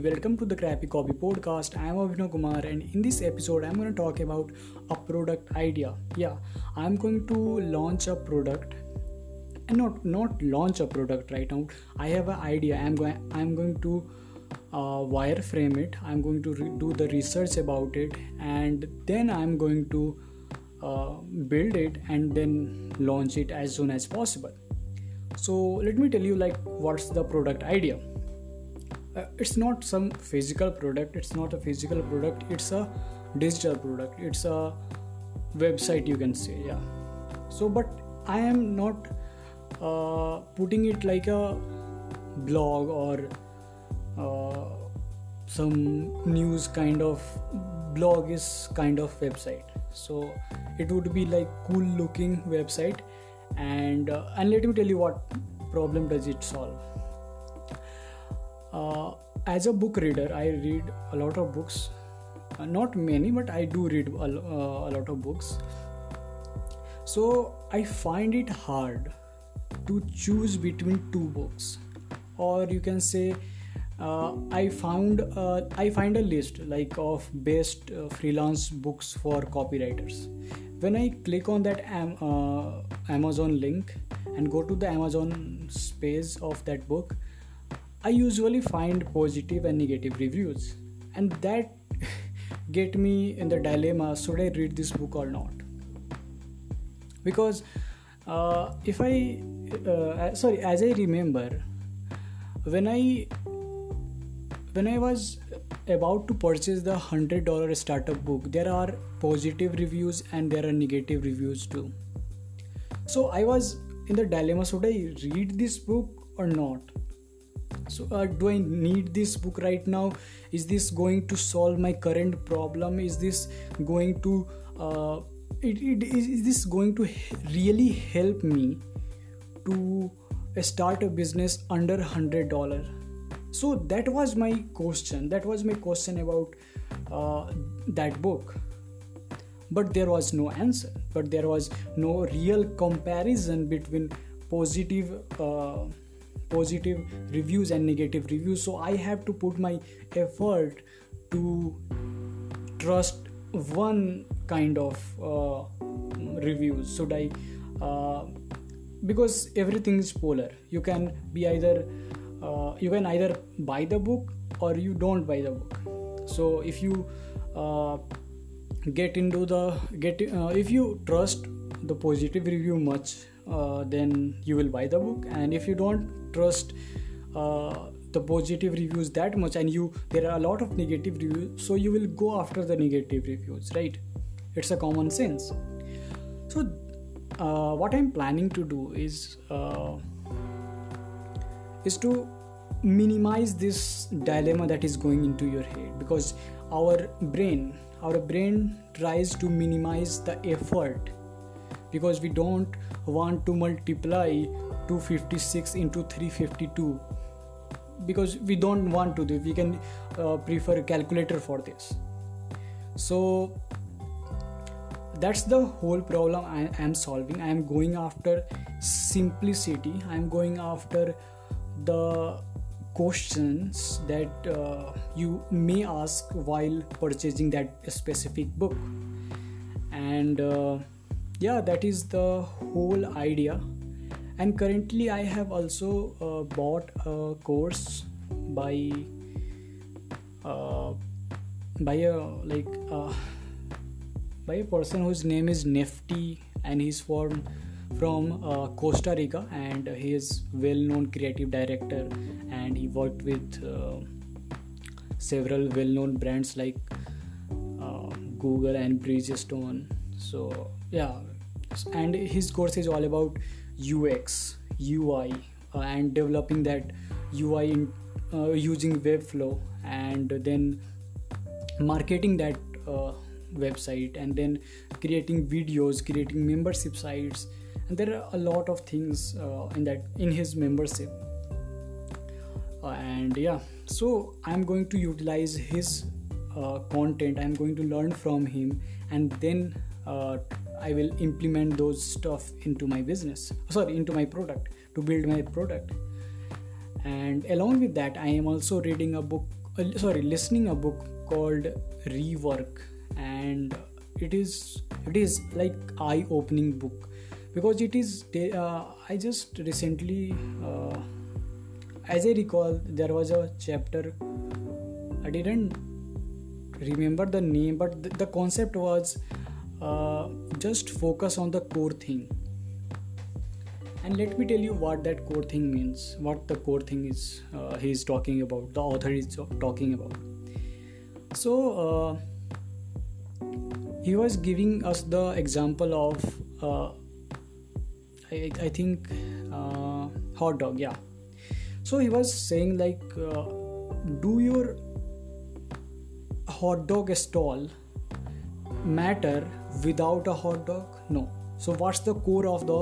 Welcome to the Crappy Copy podcast. I'm Avinav Kumar, and in this episode, I'm going to talk about a product idea. Yeah, I'm going to launch a product, and not not launch a product right now. I have an idea. I'm going I'm going to uh, wireframe it. I'm going to re- do the research about it, and then I'm going to uh, build it and then launch it as soon as possible. So let me tell you like what's the product idea uh, it's not some physical product it's not a physical product it's a digital product it's a website you can say yeah. So but i am not uh, putting it like a blog or uh, some news kind of blog is kind of website. So it would be like cool looking website and uh, and let me tell you what problem does it solve uh, as a book reader i read a lot of books. Uh, not many but i do read a, uh, a lot of books. So i find it hard to choose between two books. Or you can say uh, I found uh, I find a list like of best uh, freelance books for copywriters. When I click on that Am- uh, Amazon link and go to the Amazon space of that book, I usually find positive and negative reviews, and that get me in the dilemma: should I read this book or not? Because uh, if I, uh, sorry, as I remember, when I when I was about to purchase the hundred dollar startup book, there are positive reviews and there are negative reviews too. So I was in the dilemma: should I read this book or not? So uh, do i need this book right now? Is this going to solve my current problem? Is this going to uh, it, it, is this going to really help me to start a business under hundred dollar? So that was my question. That was my question about uh, that book. But there was no answer. But there was no real comparison between positive uh, positive reviews and negative reviews. So i have to put my effort to trust one kind of uh, reviews. Should i uh, because everything is polar. You can be either uh, you can either buy the book or you don't buy the book. So if you uh, get into the get uh, if you trust the positive review much uh, then you will buy the book. And if you don't trust uh, the positive reviews that much and you there are a lot of negative reviews so you will go after the negative reviews right? It's a common sense. So uh, what i'm planning to do is uh, is to minimize this dilemma that is going into your head because our brain our brain tries to minimize the effort because we don't want to multiply 256 into 352 because we don't want to do we can uh, prefer a calculator for this. So that's the whole problem i am solving. I am going after simplicity. I am going after the questions that uh, you may ask while purchasing that specific book. And uh, yeah that is the whole idea. And currently i have also uh, bought a course by uh, by a like uh, by a person whose name is nifty and he's from from uh, costa rica and he is well known creative director and he worked with uh, several well known brands like uh, google and bridgestone. So yeah and his course is all about ux ui uh, and developing that ui in, uh, using webflow and then marketing that uh, website and then creating videos creating membership sites and there are a lot of things uh, in that in his membership. Uh, and yeah so i'm going to utilize his uh, content i'm going to learn from him and then uh, I will implement those stuff into my business. Sorry into my product to build my product. And along with that I am also reading a book uh, sorry listening a book called rework. And it is it is like eye opening book. Because it is uh, i just recently uh, as i recall there was a chapter i didn't remember the name but the, concept was uh, just focus on the core thing. And let me tell you what that core thing means what the core thing is uh, he is talking about the author is talking about. So uh, he was giving us the example of uh, I, I, think uh, hot dog yeah. So he was saying like uh, do your hot dog stall matter without a hot dog? No. So what's the core of the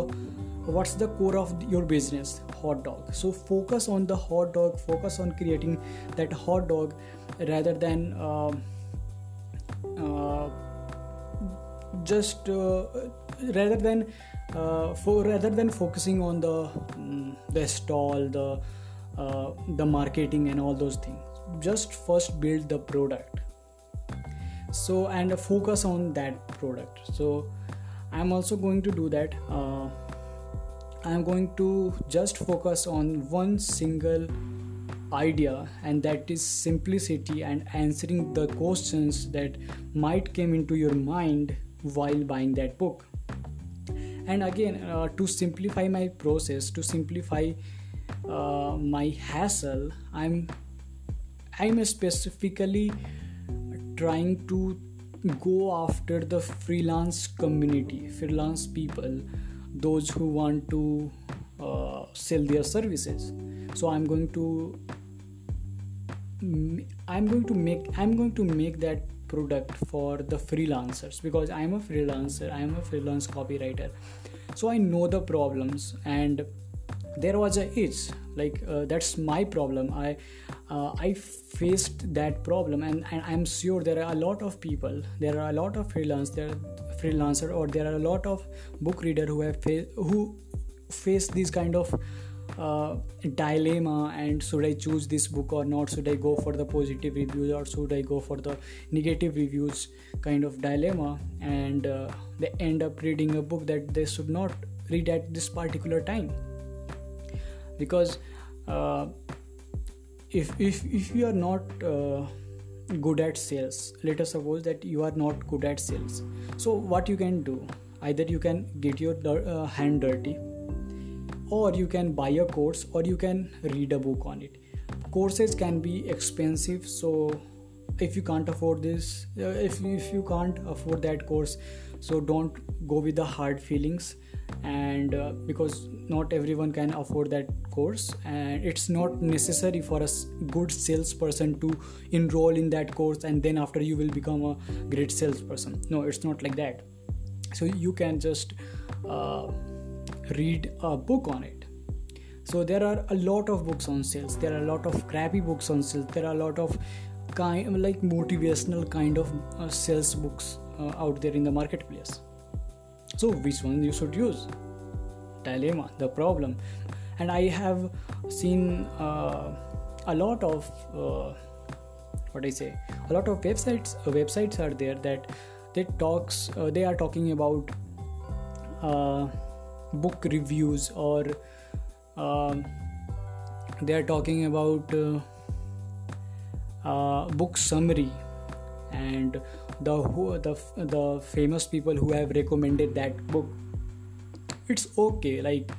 what's the core of your business? Hot dog. So focus on the hot dog. Focus on creating that hot dog rather than uh, uh, just uh, rather than uh, for rather than focusing on the um, the stall the uh, the marketing and all those things. Just first build the product so and focus on that product. So i'm also going to do that. Uh, i'm going to just focus on one single idea and that is simplicity and answering the questions that might come into your mind while buying that book. And again uh, to simplify my process to simplify uh, my hassle i'm i'm specifically trying to go after the freelance community freelance people those who want to uh, sell their services. So i'm going to i'm going to make i'm going to make that product for the freelancers because i'm a freelancer i'm a freelance copywriter. So i know the problems and there was a itch like uh, that's my problem i uh, i faced that problem and, and i'm sure there are a lot of people there are a lot of freelance there freelancer or there are a lot of book reader who have fa- who face these kind of uh, dilemma and should I choose this book or not? Should I go for the positive reviews or should I go for the negative reviews kind of dilemma? And uh, they end up reading a book that they should not read at this particular time because uh, if, if if you are not uh, good at sales let us suppose that you are not good at sales. So what you can do either you can get your uh, hand dirty or you can buy a course or you can read a book on it. Courses can be expensive so if you can't afford this uh, if, if you can't afford that course so don't go with the hard feelings and uh, because not everyone can afford that course and it's not necessary for a good salesperson to enroll in that course and then after you will become a great salesperson. No it's not like that. So you can just uh, read a book on it. So there are a lot of books on sales. There are a lot of crappy books on sales. There are a lot of kind like motivational kind of uh, sales books uh, out there in the marketplace so which one you should use? Dilemma the problem. And i have seen uh, a lot of uh, what i say a lot of websites uh, websites are there that they talks uh, they are talking about book reviews or um, they are talking about uh, uh, book summary and the who the the famous people who have recommended that book it's okay like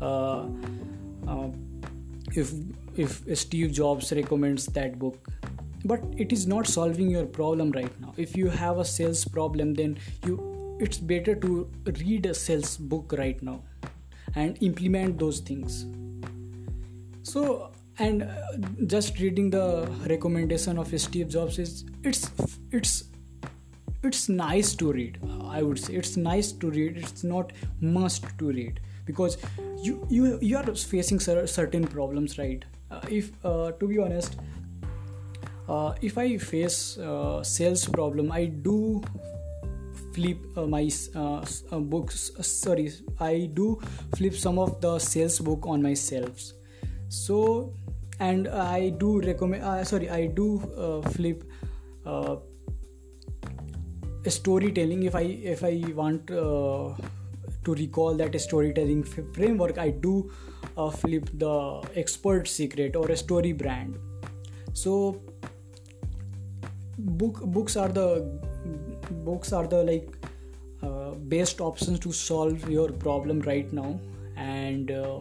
uh, uh, if if steve jobs recommends that book but it is not solving your problem right now. If you have a sales problem then you it's better to read a sales book right now and implement those things. So and uh, just reading the recommendation of steve jobs is it's it's it's nice to read i would say. It's nice to read it's not must to read. Because you you you are facing certain problems right? Uh, if uh, to be honest uh, if i face uh, sales problem i do flip uh, my uh, books sorry i do flip some of the sales book on myself. So and i do recommend sorry i do flip storytelling if i if i want uh, to recall that storytelling f- framework i do uh, flip the expert secret or a StoryBrand. So book books are the books are the like uh, best options to solve your problem right now. And uh,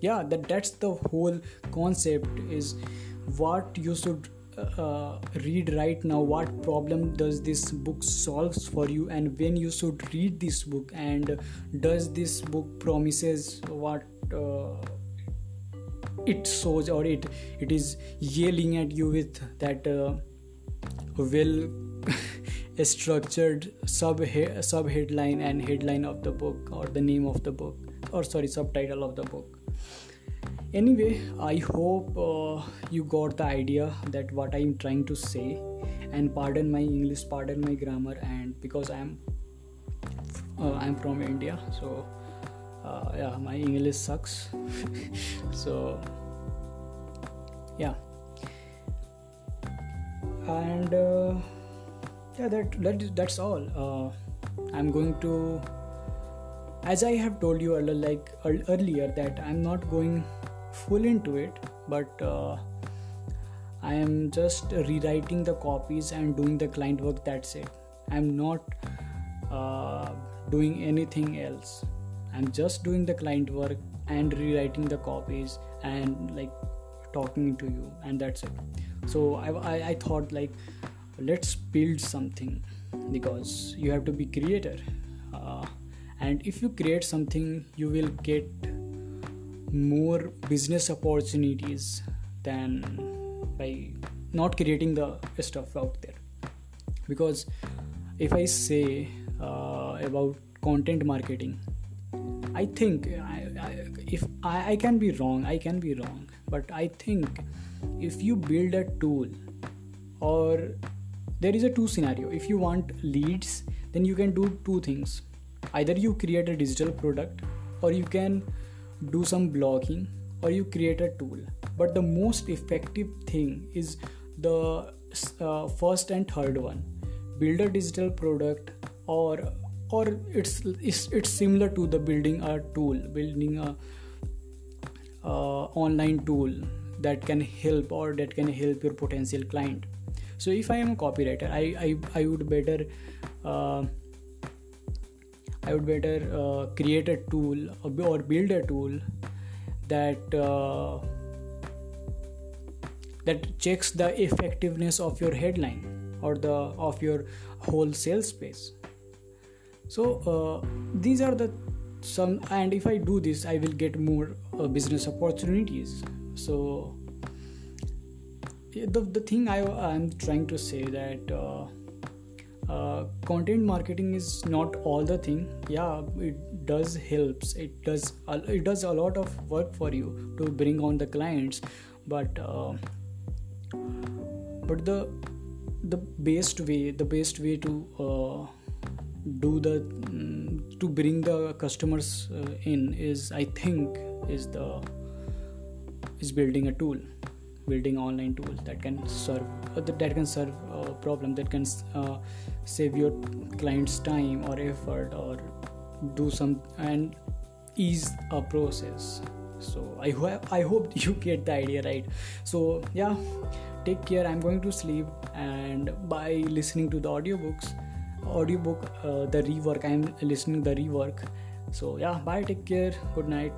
yeah that that's the whole concept is what you should uh, read right now what problem does this book solves for you and when you should read this book? And does this book promises what uh, it shows or it it is yelling at you with that uh, well structured sub sub headline and headline of the book or the name of the book or sorry subtitle of the book anyway i hope uh, you got the idea that what i'm trying to say. And pardon my english pardon my grammar and because i'm uh, i'm from india so uh, yeah my english sucks. So yeah. And uh, yeah that, that that's all. Uh, i'm going to as i have told you earlier like earlier that i'm not going full into it but uh, i am just rewriting the copies and doing the client work that's it. I'm not uh, doing anything else. I'm just doing the client work and rewriting the copies and like talking to you and that's it. So i, I, I thought like let's build something because you have to be creator. Uh, and if you create something you will get more business opportunities than by not creating the stuff out there. Because if i say uh, about content marketing i think I, I, if I, I can be wrong i can be wrong but i think if you build a tool or there is a two scenario. If you want leads then you can do two things. Either you create a digital product or you can do some blogging or you create a tool. But the most effective thing is the uh, first and third one. Build a digital product or or it's, it's it's similar to the building a tool building a uh, online tool that can help or that can help your potential client. So if i am a copywriter i i, I would better uh, I would better uh, create a tool or build a tool that uh, that checks the effectiveness of your headline or the of your whole sales space. So uh, these are the some, and if I do this, I will get more uh, business opportunities. So the the thing I I'm trying to say that uh, content marketing is not all the thing. Yeah it does helps. It does it does a lot of work for you to bring on the clients. But uh, but the the best way the best way to uh, do the um, to bring the customers uh, in is i think is the is building a tool building online tools that can serve uh, that can serve a problem that can uh, save your client's time or effort or do some and ease a process. So i hope i hope you get the idea right? So yeah take care. I'm going to sleep and by listening to the audiobooks audiobook uh, the rework i'm listening the rework. So yeah bye. Take care. Good night